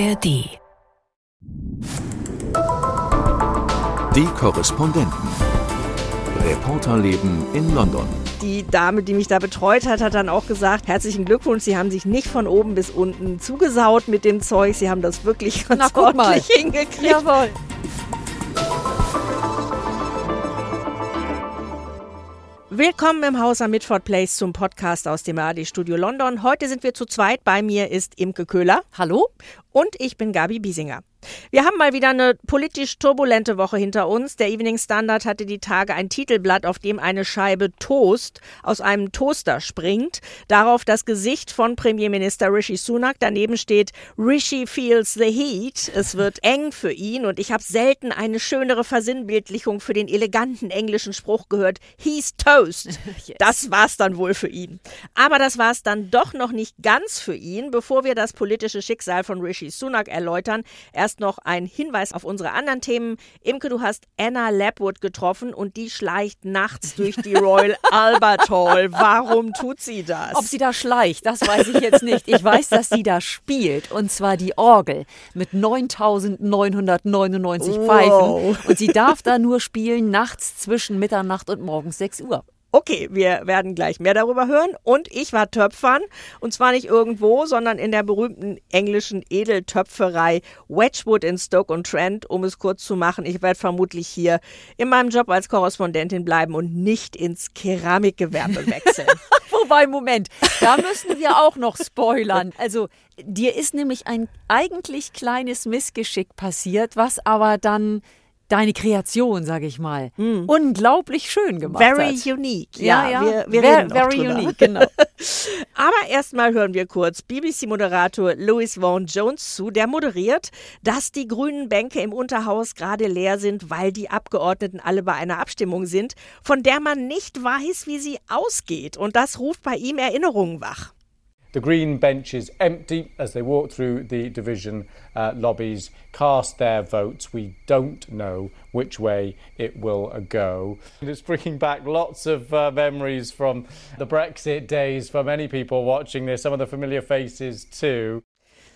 ARD. Die Korrespondenten. Reporterleben in London. Die Dame, die mich da betreut hat, hat dann auch gesagt, herzlichen Glückwunsch, Sie haben sich nicht von oben bis unten zugesaut mit dem Zeug. Sie haben das wirklich ganz Na, ordentlich hingekriegt. Jawohl. Willkommen im Haus am Midford Place zum Podcast aus dem ARD Studio London. Heute sind wir zu zweit. Bei mir ist Imke Köhler. Hallo? Und ich bin Gabi Biesinger. Wir haben mal wieder eine politisch turbulente Woche hinter uns. Der Evening Standard hatte die Tage ein Titelblatt, auf dem eine Scheibe Toast aus einem Toaster springt. Darauf das Gesicht von Premierminister Rishi Sunak. Daneben steht Rishi feels the heat. Es wird eng für ihn und ich habe selten eine schönere Versinnbildlichung für den eleganten englischen Spruch gehört. He's toast. Das war's dann wohl für ihn. Aber das war's dann doch noch nicht ganz für ihn. Bevor wir das politische Schicksal von Rishi Sunak erläutern, erst noch ein Hinweis auf unsere anderen Themen. Imke, du hast Anna Lapwood getroffen und die schleicht nachts durch die Royal Albert Hall. Warum tut sie das? Ob sie da schleicht, das weiß ich jetzt nicht. Ich weiß, dass sie da spielt. Und zwar die Orgel mit 9999 Wow. Pfeifen. Und sie darf da nur spielen nachts zwischen Mitternacht und morgens 6 Uhr. Okay, wir werden gleich mehr darüber hören. Und ich war Töpfern. Und zwar nicht irgendwo, sondern in der berühmten englischen Edeltöpferei Wedgwood in Stoke-on-Trent. Um es kurz zu machen, ich werde vermutlich hier in meinem Job als Korrespondentin bleiben und nicht ins Keramikgewerbe wechseln. Wobei, Moment, da müssen wir auch noch spoilern. Also, dir ist nämlich ein eigentlich kleines Missgeschick passiert, was aber dann deine Kreation, sage ich mal, unglaublich schön gemacht. Very hat. unique. Ja, ja, Wir, wir noch very drüber. unique, genau. Aber erstmal hören wir kurz BBC-Moderator Louis Vaughan Jones zu, der moderiert, dass die grünen Bänke im Unterhaus gerade leer sind, weil die Abgeordneten alle bei einer Abstimmung sind, von der man nicht weiß, wie sie ausgeht. Und das ruft bei ihm Erinnerungen wach. The green bench is empty as they walk through the division uh, lobbies, cast their votes. We don't know which way it will uh, go. It's bringing back lots of uh, memories from the Brexit days for many people watching this, some of the familiar faces too.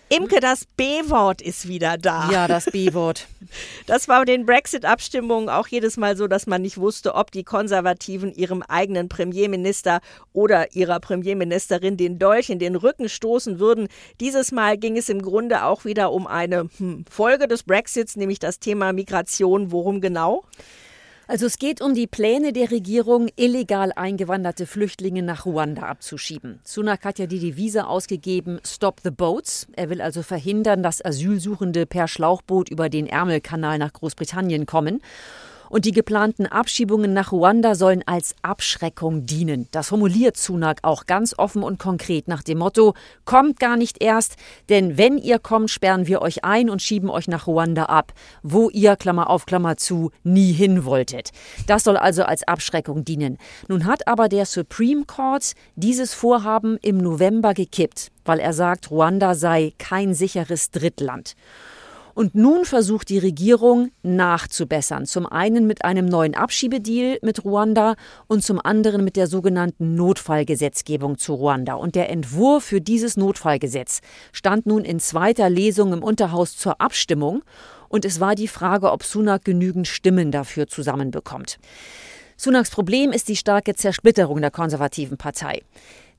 Imke, das B-Wort ist wieder da. Ja, das B-Wort. Das war bei den Brexit-Abstimmungen auch jedes Mal so, dass man nicht wusste, ob die Konservativen ihrem eigenen Premierminister oder ihrer Premierministerin den Dolch in den Rücken stoßen würden. Dieses Mal ging es im Grunde auch wieder um eine hm, Folge des Brexits, nämlich das Thema Migration. Worum genau? Also es geht um die Pläne der Regierung, illegal eingewanderte Flüchtlinge nach Ruanda abzuschieben. Sunak hat ja die Devise ausgegeben, Stop the Boats. Er will also verhindern, dass Asylsuchende per Schlauchboot über den Ärmelkanal nach Großbritannien kommen. Und die geplanten Abschiebungen nach Ruanda sollen als Abschreckung dienen. Das formuliert Sunak auch ganz offen und konkret nach dem Motto, kommt gar nicht erst, denn wenn ihr kommt, sperren wir euch ein und schieben euch nach Ruanda ab, wo ihr, Klammer auf, Klammer zu, nie hin wolltet. Das soll also als Abschreckung dienen. Nun hat aber der Supreme Court dieses Vorhaben im November gekippt, weil er sagt, Ruanda sei kein sicheres Drittland. Und nun versucht die Regierung nachzubessern. Zum einen mit einem neuen Abschiebedeal mit Ruanda und zum anderen mit der sogenannten Notfallgesetzgebung zu Ruanda. Und der Entwurf für dieses Notfallgesetz stand nun in zweiter Lesung im Unterhaus zur Abstimmung. Und es war die Frage, ob Sunak genügend Stimmen dafür zusammenbekommt. Sunaks Problem ist die starke Zersplitterung der konservativen Partei.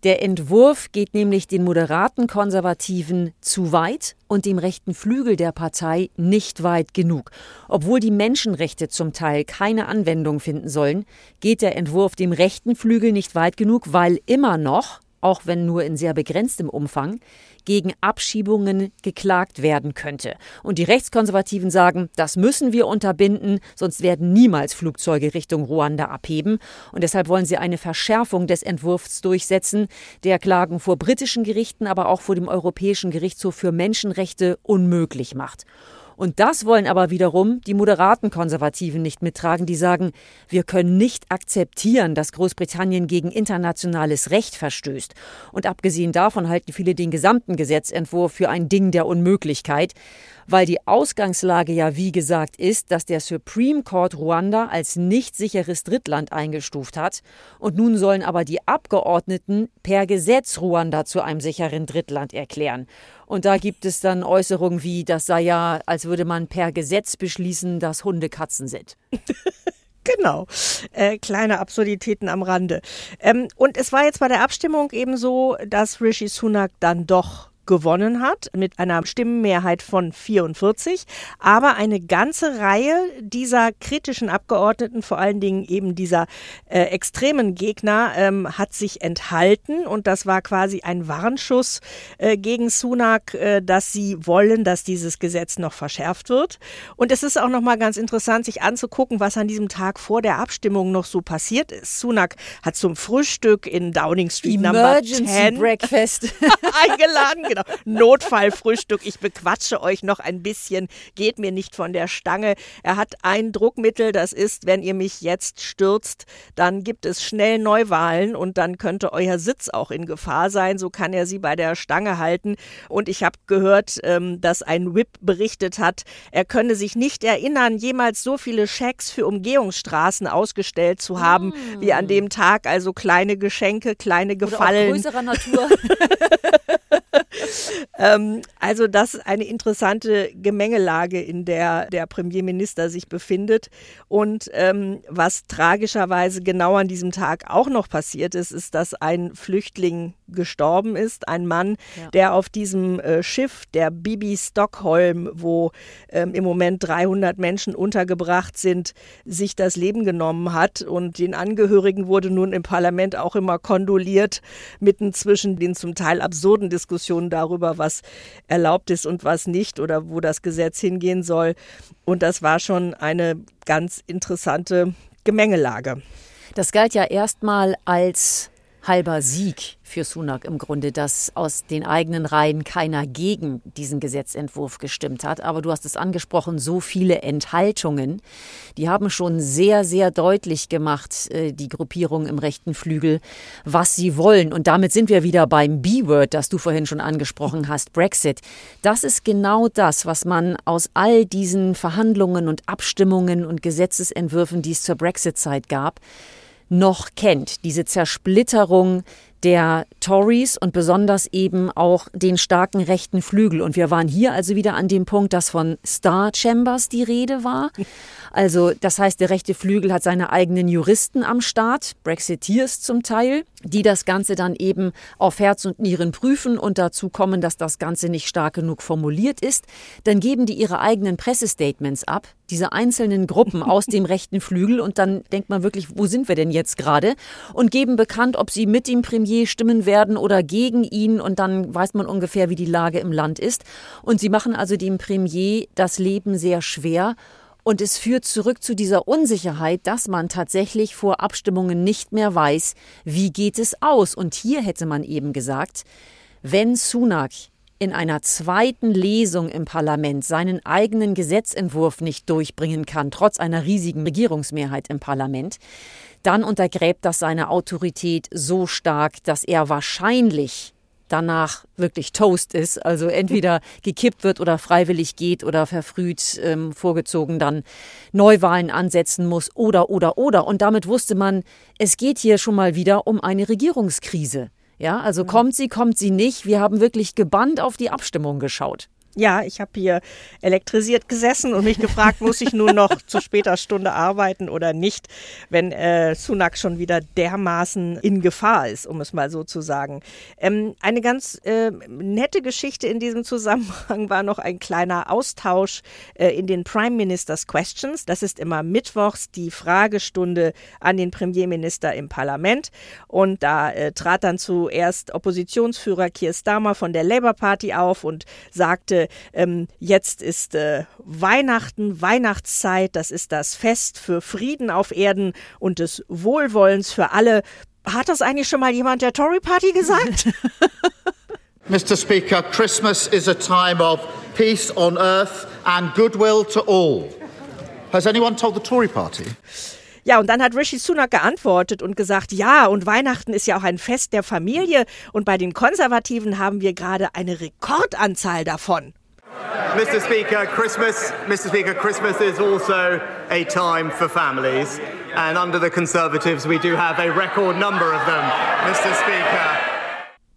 Der Entwurf geht nämlich den moderaten Konservativen zu weit und dem rechten Flügel der Partei nicht weit genug. Obwohl die Menschenrechte zum Teil keine Anwendung finden sollen, geht der Entwurf dem rechten Flügel nicht weit genug, weil immer noch, auch wenn nur in sehr begrenztem Umfang, gegen Abschiebungen geklagt werden könnte. Und die Rechtskonservativen sagen, das müssen wir unterbinden, sonst werden niemals Flugzeuge Richtung Ruanda abheben. Und deshalb wollen sie eine Verschärfung des Entwurfs durchsetzen, der Klagen vor britischen Gerichten, aber auch vor dem Europäischen Gerichtshof für Menschenrechte unmöglich macht. Und das wollen aber wiederum die moderaten Konservativen nicht mittragen, die sagen, wir können nicht akzeptieren, dass Großbritannien gegen internationales Recht verstößt. Und abgesehen davon halten viele den gesamten Gesetzentwurf für ein Ding der Unmöglichkeit, weil die Ausgangslage ja wie gesagt ist, dass der Supreme Court Ruanda als nicht sicheres Drittland eingestuft hat und nun sollen aber die Abgeordneten per Gesetz Ruanda zu einem sicheren Drittland erklären. Und da gibt es dann Äußerungen wie, das sei ja, als würde man per Gesetz beschließen, dass Hunde Katzen sind. Genau, äh, kleine Absurditäten am Rande. Ähm, und es war jetzt bei der Abstimmung eben so, dass Rishi Sunak dann doch gewonnen hat mit einer Stimmenmehrheit von 44. Aber eine ganze Reihe dieser kritischen Abgeordneten, vor allen Dingen eben dieser äh, extremen Gegner, ähm, hat sich enthalten. Und das war quasi ein Warnschuss äh, gegen Sunak, äh, dass sie wollen, dass dieses Gesetz noch verschärft wird. Und es ist auch noch mal ganz interessant, sich anzugucken, was an diesem Tag vor der Abstimmung noch so passiert ist. Sunak hat zum Frühstück in Downing Street Emergency Number 10 Breakfast eingeladen genau. Notfallfrühstück. Ich bequatsche euch noch ein bisschen. Geht mir nicht von der Stange. Er hat ein Druckmittel, das ist, wenn ihr mich jetzt stürzt, dann gibt es schnell Neuwahlen und dann könnte euer Sitz auch in Gefahr sein. So kann er sie bei der Stange halten. Und ich habe gehört, ähm, dass ein Whip berichtet hat, er könne sich nicht erinnern, jemals so viele Schecks für Umgehungsstraßen ausgestellt zu haben, mm. wie an dem Tag. Also kleine Geschenke, kleine Gefallen. Oder größerer Natur. ähm, also das ist eine interessante Gemengelage, in der der Premierminister sich befindet. Und ähm, was tragischerweise genau an diesem Tag auch noch passiert ist, ist, dass ein Flüchtling gestorben ist, ein Mann, ja. der auf diesem äh, Schiff der Bibi Stockholm, wo ähm, im Moment 300 Menschen untergebracht sind, sich das Leben genommen hat. Und den Angehörigen wurde nun im Parlament auch immer kondoliert, mitten zwischen den zum Teil absurden Diskussionen darüber, was erlaubt ist und was nicht oder wo das Gesetz hingehen soll. Und das war schon eine ganz interessante Gemengelage. Das galt ja erstmal als halber Sieg für Sunak im Grunde, dass aus den eigenen Reihen keiner gegen diesen Gesetzentwurf gestimmt hat. Aber du hast es angesprochen, so viele Enthaltungen, die haben schon sehr, sehr deutlich gemacht, äh, die Gruppierung im rechten Flügel, was sie wollen. Und damit sind wir wieder beim B-Word, das du vorhin schon angesprochen hast, Brexit. Das ist genau das, was man aus all diesen Verhandlungen und Abstimmungen und Gesetzesentwürfen, die es zur Brexit-Zeit gab, noch kennt. Diese Zersplitterung der Tories und besonders eben auch den starken rechten Flügel. Und wir waren hier also wieder an dem Punkt, dass von Star Chambers die Rede war. Also das heißt, der rechte Flügel hat seine eigenen Juristen am Start, Brexiteers zum Teil, die das Ganze dann eben auf Herz und Nieren prüfen und dazu kommen, dass das Ganze nicht stark genug formuliert ist. Dann geben die ihre eigenen Pressestatements ab, diese einzelnen Gruppen aus dem rechten Flügel und dann denkt man wirklich, wo sind wir denn jetzt gerade? Und geben bekannt, ob sie mit dem Premier stimmen werden oder gegen ihn und dann weiß man ungefähr, wie die Lage im Land ist. Und sie machen also dem Premier das Leben sehr schwer und es führt zurück zu dieser Unsicherheit, dass man tatsächlich vor Abstimmungen nicht mehr weiß, wie geht es aus. Und hier hätte man eben gesagt, wenn Sunak in einer zweiten Lesung im Parlament seinen eigenen Gesetzentwurf nicht durchbringen kann, trotz einer riesigen Regierungsmehrheit im Parlament, dann untergräbt das seine Autorität so stark, dass er wahrscheinlich danach wirklich Toast ist, also entweder gekippt wird oder freiwillig geht oder verfrüht ähm, vorgezogen dann Neuwahlen ansetzen muss oder oder oder. Und damit wusste man, es geht hier schon mal wieder um eine Regierungskrise. Ja, also kommt sie, kommt sie nicht. Wir haben wirklich gebannt auf die Abstimmung geschaut. Ja, ich habe hier elektrisiert gesessen und mich gefragt, muss ich nun noch zu später Stunde arbeiten oder nicht, wenn äh, Sunak schon wieder dermaßen in Gefahr ist, um es mal so zu sagen. Ähm, eine ganz äh, nette Geschichte in diesem Zusammenhang war noch ein kleiner Austausch äh, in den Prime Minister's Questions. Das ist immer mittwochs die Fragestunde an den Premierminister im Parlament. Und da äh, trat dann zuerst Oppositionsführer Keir Starmer von der Labour Party auf und sagte, ähm, jetzt ist äh, Weihnachten, Weihnachtszeit, das ist das Fest für Frieden auf Erden und des Wohlwollens für alle. Hat das eigentlich schon mal jemand der Tory Party gesagt? Mr. Speaker, Christmas is a time of peace on earth and goodwill to all. Has anyone told the Tory Party? Ja, und dann hat Rishi Sunak geantwortet und gesagt, ja, und Weihnachten ist ja auch ein Fest der Familie und bei den Konservativen haben wir gerade eine Rekordanzahl davon. Mr. Speaker, Christmas, Mr. Speaker, Christmas is also a time for families, and under the Conservatives, we do have a record number of them, Mr. Speaker.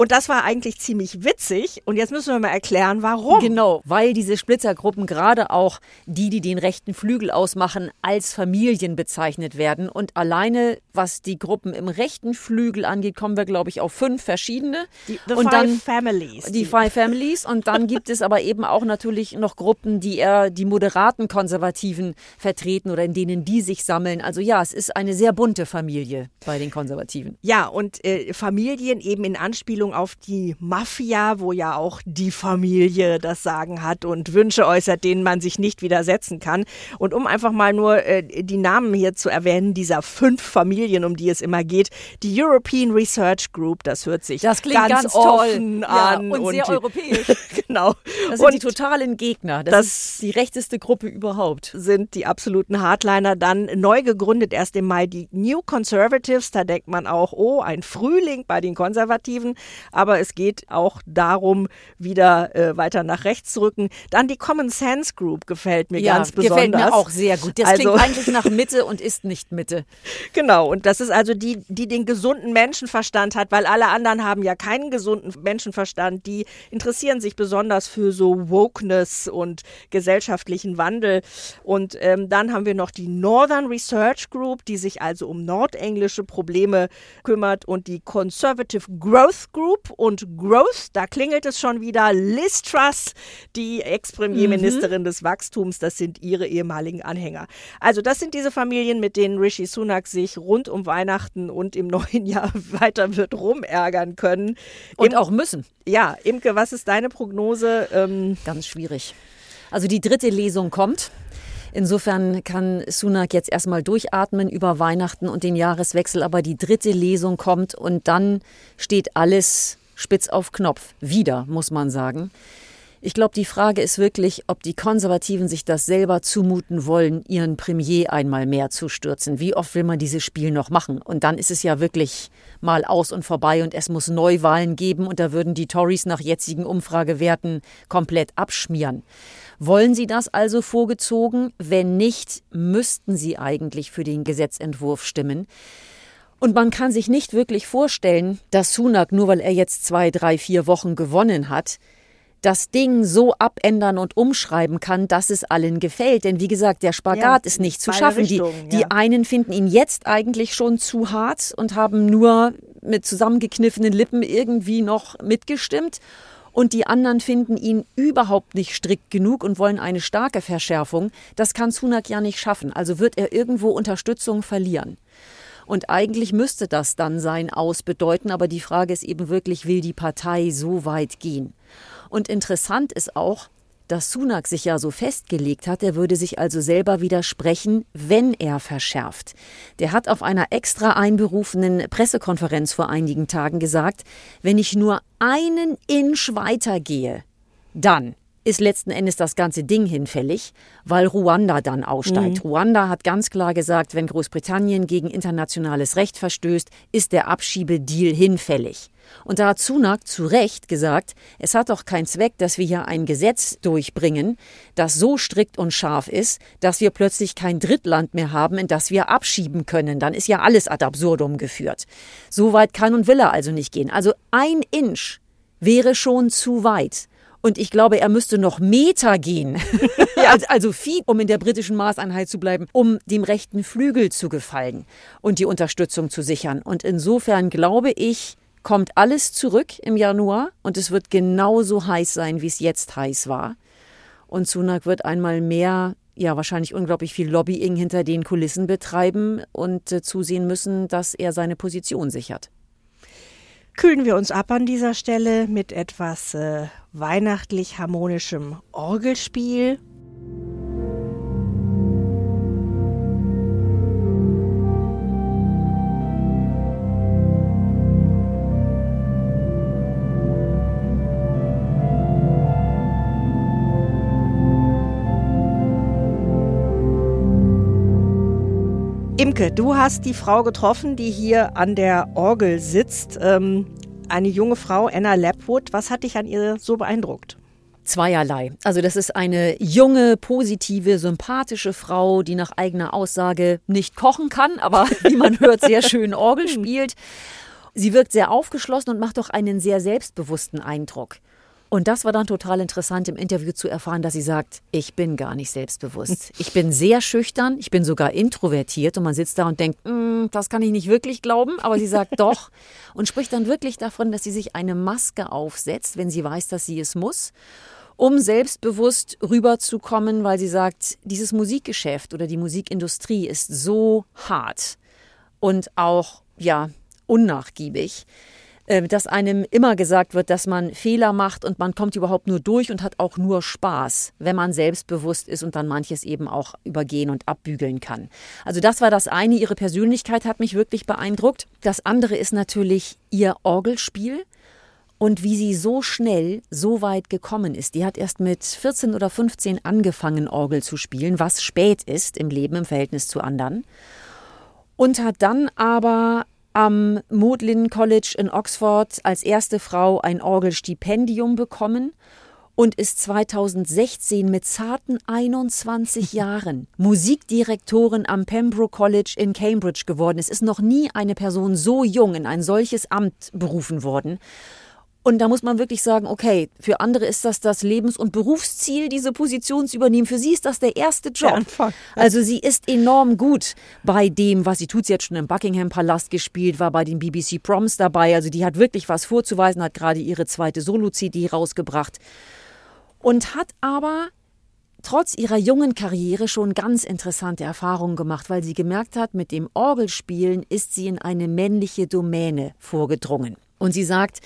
Und das war eigentlich ziemlich witzig. Und jetzt müssen wir mal erklären, warum. Genau, weil diese Splitzergruppen, gerade auch die, die den rechten Flügel ausmachen, als Familien bezeichnet werden. Und alleine, was die Gruppen im rechten Flügel angeht, kommen wir, glaube ich, auf fünf verschiedene. Die the und Five dann Families. die Five Families. Und dann gibt es aber eben auch natürlich noch Gruppen, die eher die moderaten Konservativen vertreten oder in denen die sich sammeln. Also ja, es ist eine sehr bunte Familie bei den Konservativen. Ja, und äh, Familien eben in Anspielung auf die Mafia, wo ja auch die Familie das Sagen hat und Wünsche äußert, denen man sich nicht widersetzen kann. Und um einfach mal nur äh, die Namen hier zu erwähnen, dieser fünf Familien, um die es immer geht, die European Research Group, das hört sich Das klingt ganz, ganz toll. offen Ja, an. und sehr die- europäisch. genau. Das sind und die totalen Gegner. Das, das- ist die rechteste Gruppe überhaupt. sind die absoluten Hardliner. Dann neu gegründet erst im Mai die New Conservatives. Da denkt man auch, oh, ein Frühling bei den Konservativen. Aber es geht auch darum, wieder äh, weiter nach rechts zu rücken. Dann die Common Sense Group gefällt mir ganz besonders. gefällt mir auch sehr gut. Das Also- klingt eigentlich nach Mitte und ist nicht Mitte. Genau, und das ist also die, die den gesunden Menschenverstand hat, weil alle anderen haben ja keinen gesunden Menschenverstand. Die interessieren sich besonders für so Wokeness und gesellschaftlichen Wandel. Und ähm, dann haben wir noch die Northern Research Group, die sich also um nordenglische Probleme kümmert und die Conservative Growth Group und Growth, da klingelt es schon wieder. Liz Truss, die Ex-Premierministerin des Wachstums, das sind ihre ehemaligen Anhänger. Also das sind diese Familien, mit denen Rishi Sunak sich rund um Weihnachten und im neuen Jahr weiter wird rumärgern können. Und Im- auch müssen. ja, Imke, was ist deine Prognose? Ähm, Ganz schwierig. Also die dritte Lesung kommt. Insofern kann Sunak jetzt erstmal durchatmen über Weihnachten und den Jahreswechsel, aber die dritte Lesung kommt und dann steht alles spitz auf Knopf. Wieder, muss man sagen. Ich glaube, die Frage ist wirklich, ob die Konservativen sich das selber zumuten wollen, ihren Premier einmal mehr zu stürzen. Wie oft will man dieses Spiel noch machen? Und dann ist es ja wirklich mal aus und vorbei und es muss Neuwahlen geben und da würden die Tories nach jetzigen Umfragewerten komplett abschmieren. Wollen Sie das also vorgezogen? Wenn nicht, müssten Sie eigentlich für den Gesetzentwurf stimmen. Und man kann sich nicht wirklich vorstellen, dass Sunak, nur weil er jetzt zwei, drei, vier Wochen gewonnen hat, das Ding so abändern und umschreiben kann, dass es allen gefällt. Denn wie gesagt, der Spagat Ja, ist nicht zu schaffen. Die, die ja. einen finden ihn jetzt eigentlich schon zu hart und haben nur mit zusammengekniffenen Lippen irgendwie noch mitgestimmt. Und die anderen finden ihn überhaupt nicht strikt genug und wollen eine starke Verschärfung. Das kann Sunak ja nicht schaffen. Also wird er irgendwo Unterstützung verlieren. Und eigentlich müsste das dann sein Aus bedeuten, aber die Frage ist eben wirklich, will die Partei so weit gehen? Und interessant ist auch, dass Sunak sich ja so festgelegt hat, er würde sich also selber widersprechen, wenn er verschärft. Der hat auf einer extra einberufenen Pressekonferenz vor einigen Tagen gesagt, wenn ich nur einen Inch weitergehe, dann ist letzten Endes das ganze Ding hinfällig, weil Ruanda dann aussteigt. Ruanda hat ganz klar gesagt, wenn Großbritannien gegen internationales Recht verstößt, ist der Abschiebedeal hinfällig. Und da hat Sunak zu Recht gesagt, es hat doch keinen Zweck, dass wir hier ein Gesetz durchbringen, das so strikt und scharf ist, dass wir plötzlich kein Drittland mehr haben, in das wir abschieben können. Dann ist ja alles ad absurdum geführt. So weit kann und will er also nicht gehen. Also ein Inch wäre schon zu weit. Und ich glaube, er müsste noch Meter gehen. Also- also viel, um in der britischen Maßeinheit zu bleiben, um dem rechten Flügel zu gefallen und die Unterstützung zu sichern. Und insofern glaube ich, kommt alles zurück im Januar und es wird genauso heiß sein, wie es jetzt heiß war. Und Sunak wird einmal mehr, ja, wahrscheinlich unglaublich viel Lobbying hinter den Kulissen betreiben und äh, zusehen müssen, dass er seine Position sichert. kühlen wir uns ab an dieser Stelle mit etwas äh, weihnachtlich harmonischem Orgelspiel. Imke, du hast die Frau getroffen, die hier an der Orgel sitzt. Ähm, eine junge Frau, Anna Lapwood. Was hat dich an ihr so beeindruckt? Zweierlei. Also das ist eine junge, positive, sympathische Frau, die nach eigener Aussage nicht kochen kann, aber wie man hört, sehr schön Orgel spielt. Sie wirkt sehr aufgeschlossen und macht doch einen sehr selbstbewussten Eindruck. Und das war dann total interessant im Interview zu erfahren, dass sie sagt, ich bin gar nicht selbstbewusst. Ich bin sehr schüchtern, ich bin sogar introvertiert und man sitzt da und denkt, mm, das kann ich nicht wirklich glauben, aber sie sagt doch und spricht dann wirklich davon, dass sie sich eine Maske aufsetzt, wenn sie weiß, dass sie es muss um selbstbewusst rüberzukommen, weil sie sagt, dieses Musikgeschäft oder die Musikindustrie ist so hart und auch, ja, unnachgiebig, dass einem immer gesagt wird, dass man Fehler macht und man kommt überhaupt nur durch und hat auch nur Spaß, wenn man selbstbewusst ist und dann manches eben auch übergehen und abbügeln kann. Also das war das eine, ihre Persönlichkeit hat mich wirklich beeindruckt. Das andere ist natürlich ihr Orgelspiel und wie sie so schnell so weit gekommen ist. Die hat erst mit 14 oder 15 angefangen, Orgel zu spielen, was spät ist im Leben im Verhältnis zu anderen. Und hat dann aber am Magdalen College in Oxford als erste Frau ein Orgelstipendium bekommen und ist 2016 mit zarten 21 Jahren Musikdirektorin am Pembroke College in Cambridge geworden. Es ist noch nie eine Person so jung in ein solches Amt berufen worden. Und da muss man wirklich sagen, okay, für andere ist das das Lebens- und Berufsziel, diese Position zu übernehmen. Für sie ist das der erste Job. Der. Also sie ist enorm gut bei dem, was sie tut. Sie hat schon im Buckingham Palast gespielt, war bei den BBC Proms dabei. Also die hat wirklich was vorzuweisen, hat gerade ihre zweite Solo-CD rausgebracht und hat aber trotz ihrer jungen Karriere schon ganz interessante Erfahrungen gemacht, weil sie gemerkt hat, mit dem Orgelspielen ist sie in eine männliche Domäne vorgedrungen. Und sie sagt,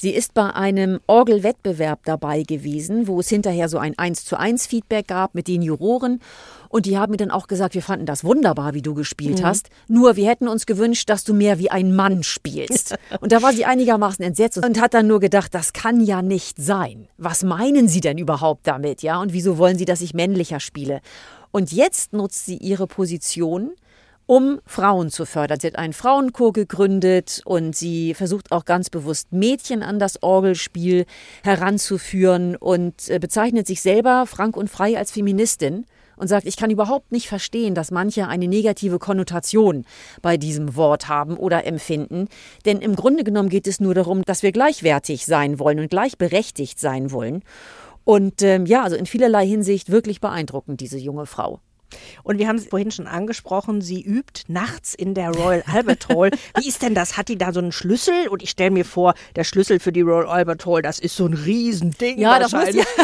Sie ist bei einem Orgelwettbewerb dabei gewesen, wo es hinterher so ein 1 zu 1 Feedback gab mit den Juroren. Und die haben mir dann auch gesagt, wir fanden das wunderbar, wie du gespielt mhm. hast. Nur wir hätten uns gewünscht, dass du mehr wie ein Mann spielst. und da war sie einigermaßen entsetzt und hat dann nur gedacht, das kann ja nicht sein. Was meinen Sie denn überhaupt damit? Ja, und wieso wollen Sie, dass ich männlicher spiele? Und jetzt nutzt sie ihre Position, um Frauen zu fördern. Sie hat einen Frauenchor gegründet und sie versucht auch ganz bewusst Mädchen an das Orgelspiel heranzuführen und äh, bezeichnet sich selber frank und frei als Feministin und sagt, ich kann überhaupt nicht verstehen, dass manche eine negative Konnotation bei diesem Wort haben oder empfinden. Denn im Grunde genommen geht es nur darum, dass wir gleichwertig sein wollen und gleichberechtigt sein wollen. Und ähm, ja, also in vielerlei Hinsicht wirklich beeindruckend, diese junge Frau. Und wir haben es vorhin schon angesprochen, sie übt nachts in der Royal Albert Hall. Wie ist denn das? Hat die da so einen Schlüssel? Und ich stelle mir vor, der Schlüssel für die Royal Albert Hall, das ist so ein Riesending. Ja, das muss ja.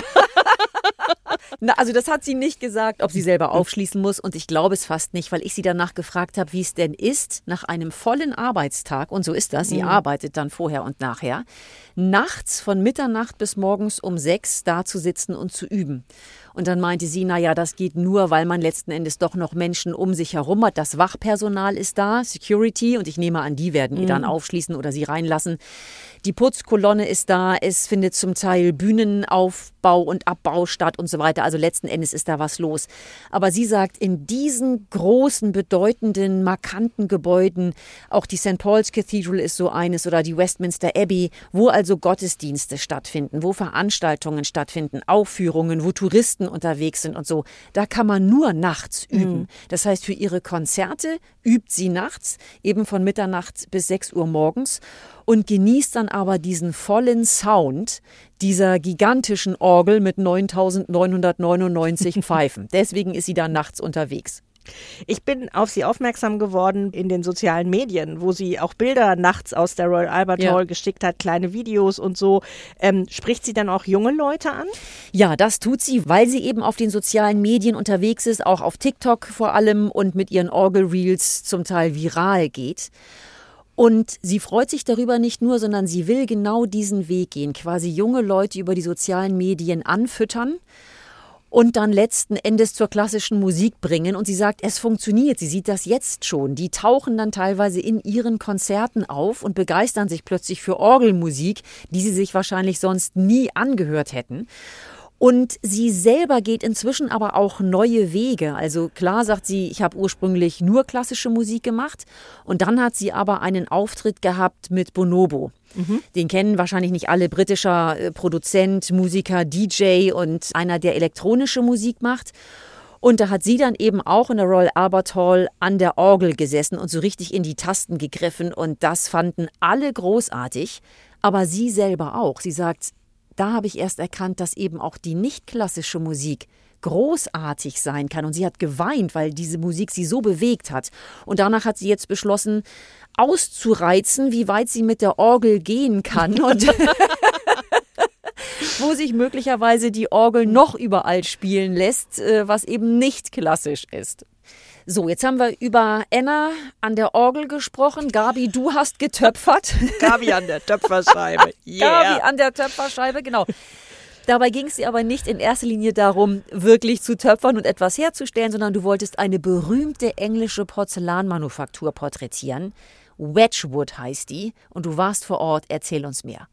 Na, also das hat sie nicht gesagt, ob sie selber aufschließen muss. Und ich glaube es fast nicht, weil ich sie danach gefragt habe, wie es denn ist, nach einem vollen Arbeitstag, und so ist das, sie mhm. arbeitet dann vorher und nachher, nachts von Mitternacht bis morgens um sechs da zu sitzen und zu üben. Und dann meinte sie, na ja, das geht nur, weil man letzten Endes doch noch Menschen um sich herum hat. Das Wachpersonal ist da, Security, und ich nehme an, die werden mhm. ihr dann aufschließen oder sie reinlassen. Die Putzkolonne ist da, es findet zum Teil Bühnenaufbau und Abbau statt und so weiter. Also letzten Endes ist da was los. Aber sie sagt, in diesen großen, bedeutenden, markanten Gebäuden, auch die St. Paul's Cathedral ist so eines oder die Westminster Abbey, wo also Gottesdienste stattfinden, wo Veranstaltungen stattfinden, Aufführungen, wo Touristen Touristen unterwegs sind und so, da kann man nur nachts mhm. üben. Mhm. Das heißt, für ihre Konzerte übt sie nachts, eben von Mitternacht bis 6 Uhr morgens und genießt dann aber diesen vollen Sound dieser gigantischen Orgel mit 9999 Pfeifen. Deswegen ist sie da nachts unterwegs. Ich bin auf sie aufmerksam geworden in den sozialen Medien, wo sie auch Bilder nachts aus der Royal Albert Hall ja. geschickt hat, kleine Videos und so. Ähm, spricht sie dann auch junge Leute an? Ja, das tut sie, weil sie eben auf den sozialen Medien unterwegs ist, auch auf TikTok vor allem und mit ihren Orgel-Reels zum Teil viral geht. Und sie freut sich darüber nicht nur, sondern sie will genau diesen Weg gehen, quasi junge Leute über die sozialen Medien anfüttern und dann letzten Endes zur klassischen Musik bringen. Und sie sagt, es funktioniert. Sie sieht das jetzt schon. Die tauchen dann teilweise in ihren Konzerten auf und begeistern sich plötzlich für Orgelmusik, die sie sich wahrscheinlich sonst nie angehört hätten. Und sie selber geht inzwischen aber auch neue Wege. Also klar sagt sie, ich habe ursprünglich nur klassische Musik gemacht und dann hat sie aber einen Auftritt gehabt mit Bonobo. Mhm. Den kennen wahrscheinlich nicht alle. Britischer äh, Produzent, Musiker, DJ und einer, der elektronische Musik macht. Und da hat sie dann eben auch in der Royal Albert Hall an der Orgel gesessen und so richtig in die Tasten gegriffen. Und das fanden alle großartig, aber sie selber auch. Sie sagt, da habe ich erst erkannt, dass eben auch die nicht klassische Musik großartig sein kann. Und sie hat geweint, weil diese Musik sie so bewegt hat. Und danach hat sie jetzt beschlossen, auszureizen, wie weit sie mit der Orgel gehen kann. Und wo sich möglicherweise die Orgel noch überall spielen lässt, äh, was eben nicht klassisch ist. So, jetzt haben wir über Anna an der Orgel gesprochen. Gabi, du hast getöpfert. Gabi an der Töpferscheibe. Yeah. Gabi an der Töpferscheibe, genau. Dabei ging es dir aber nicht in erster Linie darum, wirklich zu töpfern und etwas herzustellen, sondern du wolltest eine berühmte englische Porzellanmanufaktur porträtieren. Wedgwood heißt die und du warst vor Ort. Erzähl uns mehr.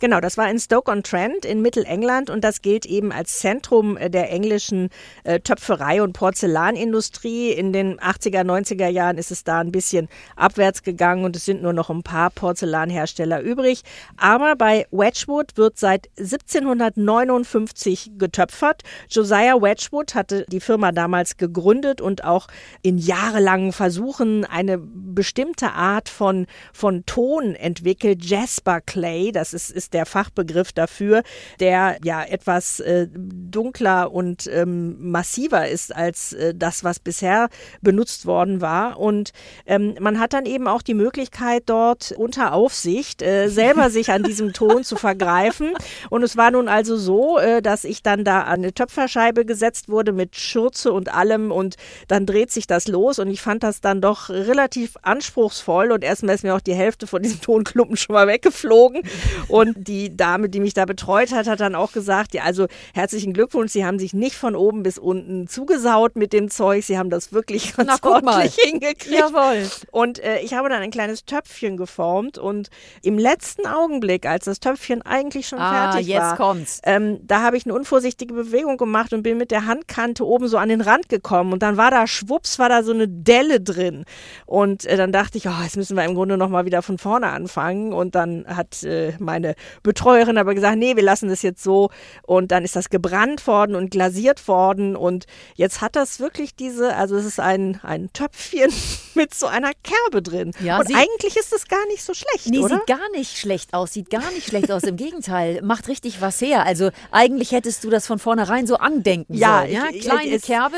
Genau, das war in Stoke-on-Trent in Mittelengland und das gilt eben als Zentrum äh, der englischen äh, Töpferei und Porzellanindustrie. In den 80er, 90er Jahren ist es da ein bisschen abwärts gegangen und es sind nur noch ein paar Porzellanhersteller übrig. Aber bei Wedgwood wird seit 1759 getöpfert. Josiah Wedgwood hatte die Firma damals gegründet und auch in jahrelangen Versuchen eine bestimmte Art von, von Ton entwickelt, Jasper Clay. Das ist, ist der Fachbegriff dafür, der ja etwas äh, dunkler und ähm, massiver ist als äh, das, was bisher benutzt worden war. Und ähm, man hat dann eben auch die Möglichkeit, dort unter Aufsicht äh, selber sich an diesem Ton zu vergreifen. Und es war nun also so, äh, dass ich dann da an eine Töpferscheibe gesetzt wurde mit Schürze und allem und dann dreht sich das los und ich fand das dann doch relativ anspruchsvoll und erstmal ist mir auch die Hälfte von diesem Tonklumpen schon mal weggeflogen und die Dame, die mich da betreut hat, hat dann auch gesagt, ja, also herzlichen Glückwunsch, Sie haben sich nicht von oben bis unten zugesaut mit dem Zeug, Sie haben das wirklich ganz Na, ordentlich hingekriegt. Jawohl. Und äh, ich habe dann ein kleines Töpfchen geformt und im letzten Augenblick, als das Töpfchen eigentlich schon ah, fertig jetzt war, kommt's. Ähm, da habe ich eine unvorsichtige Bewegung gemacht und bin mit der Handkante oben so an den Rand gekommen und dann war da schwupps, war da so eine Delle drin und äh, dann dachte ich, oh, jetzt müssen wir im Grunde noch mal wieder von vorne anfangen und dann hat äh, meine Betreuerin aber gesagt, nee, wir lassen das jetzt so. Und dann ist das gebrannt worden und glasiert worden. Und jetzt hat das wirklich diese, also es ist ein, ein Töpfchen mit so einer Kerbe drin. Ja, und eigentlich ist es gar nicht so schlecht, nee, oder? sieht gar nicht schlecht aus, sieht gar nicht schlecht aus. Im Gegenteil, macht richtig was her. Also eigentlich hättest du das von vornherein so andenken ja, sollen. Ja, kleine Kerbe.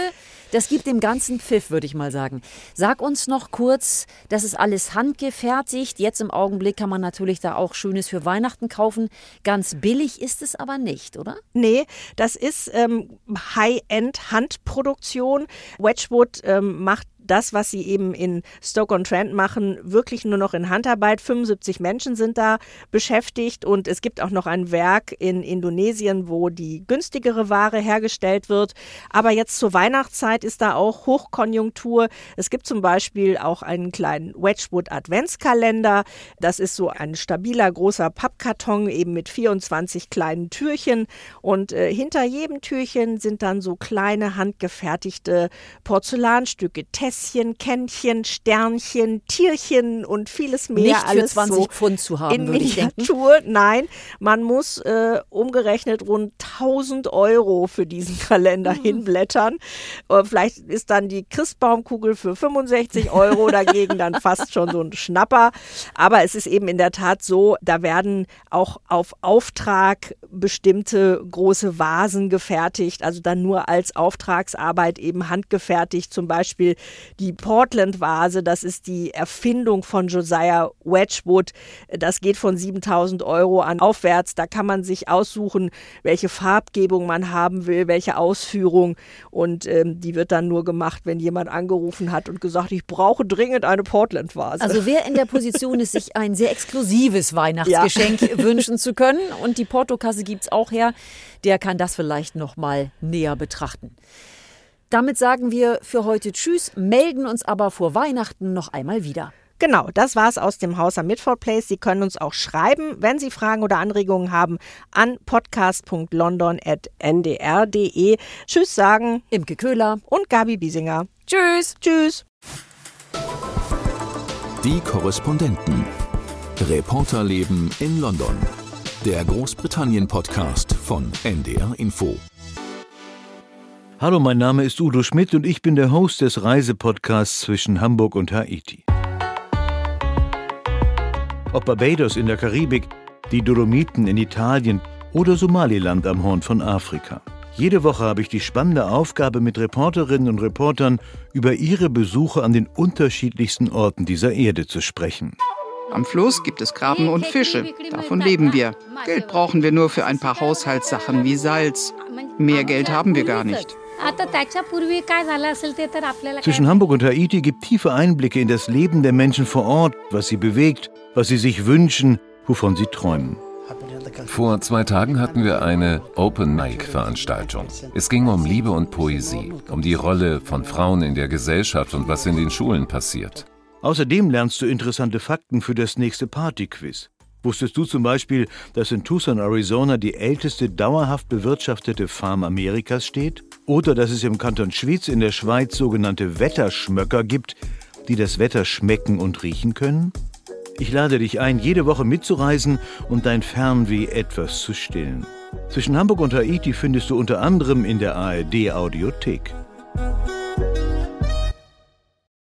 Das gibt dem ganzen Pfiff, würde ich mal sagen. Sag uns noch kurz, das ist alles handgefertigt. Jetzt im Augenblick kann man natürlich da auch Schönes für Weihnachten kaufen. Ganz billig ist es aber nicht, oder? Nee, das ist ähm, High-End-Handproduktion. Wedgwood ähm, macht das, was sie eben in Stoke-on-Trent machen, wirklich nur noch in Handarbeit. 75 Menschen sind da beschäftigt und es gibt auch noch ein Werk in Indonesien, wo die günstigere Ware hergestellt wird. Aber jetzt zur Weihnachtszeit ist da auch Hochkonjunktur. Es gibt zum Beispiel auch einen kleinen Wedgwood Adventskalender. Das ist so ein stabiler großer Pappkarton eben mit 24 kleinen Türchen und äh, hinter jedem Türchen sind dann so kleine handgefertigte Porzellanstücke, Tests Häschen, Kännchen, Sternchen, Tierchen und vieles mehr. Nicht alles für 20 so Pfund zu haben, in. Miniatur. Nein, man muss äh, umgerechnet rund 1000 Euro für diesen Kalender mhm. hinblättern. Äh, vielleicht ist dann die Christbaumkugel für 65 Euro dagegen dann fast schon so ein Schnapper. Aber es ist eben in der Tat so, da werden auch auf Auftrag bestimmte große Vasen gefertigt, also dann nur als Auftragsarbeit eben handgefertigt, zum Beispiel die Portland-Vase, das ist die Erfindung von Josiah Wedgwood. Das geht von 7000 Euro an aufwärts. Da kann man sich aussuchen, welche Farbgebung man haben will, welche Ausführung. Und ähm, die wird dann nur gemacht, wenn jemand angerufen hat und gesagt, ich brauche dringend eine Portland-Vase. Also wer in der Position ist, sich ein sehr exklusives Weihnachtsgeschenk ja. wünschen zu können und die Portokasse gibt es auch her, der kann das vielleicht noch mal näher betrachten. Damit sagen wir für heute Tschüss, melden uns aber vor Weihnachten noch einmal wieder. Genau, das war's aus dem Haus am Midford Place. Sie können uns auch schreiben, wenn Sie Fragen oder Anregungen haben, an podcast.london.ndr.de. Tschüss sagen Imke Köhler und Gabi Biesinger. Tschüss. Tschüss. Die Korrespondenten. Reporterleben in London. Der Großbritannien-Podcast von NDR Info. Hallo, mein Name ist Udo Schmidt und ich bin der Host des Reisepodcasts zwischen Hamburg und Haiti. Ob Barbados in der Karibik, die Dolomiten in Italien oder Somaliland am Horn von Afrika. Jede Woche habe ich die spannende Aufgabe, mit Reporterinnen und Reportern über ihre Besuche an den unterschiedlichsten Orten dieser Erde zu sprechen. Am Fluss gibt es Krabben und Fische. Davon leben wir. Geld brauchen wir nur für ein paar Haushaltssachen wie Salz. Mehr Geld haben wir gar nicht. Zwischen Hamburg und Haiti gibt tiefe Einblicke in das Leben der Menschen vor Ort, was sie bewegt, was sie sich wünschen, wovon sie träumen. Vor zwei Tagen hatten wir eine Open Mic Veranstaltung. Es ging um Liebe und Poesie, um die Rolle von Frauen in der Gesellschaft und was in den Schulen passiert. Außerdem lernst du interessante Fakten für das nächste Partyquiz. Wusstest du zum Beispiel, dass in Tucson, Arizona die älteste dauerhaft bewirtschaftete Farm Amerikas steht? Oder dass es im Kanton Schwyz in der Schweiz sogenannte Wetterschmöcker gibt, die das Wetter schmecken und riechen können? Ich lade dich ein, jede Woche mitzureisen und dein Fernweh etwas zu stillen. Zwischen Hamburg und Haiti findest du unter anderem in der ARD Audiothek.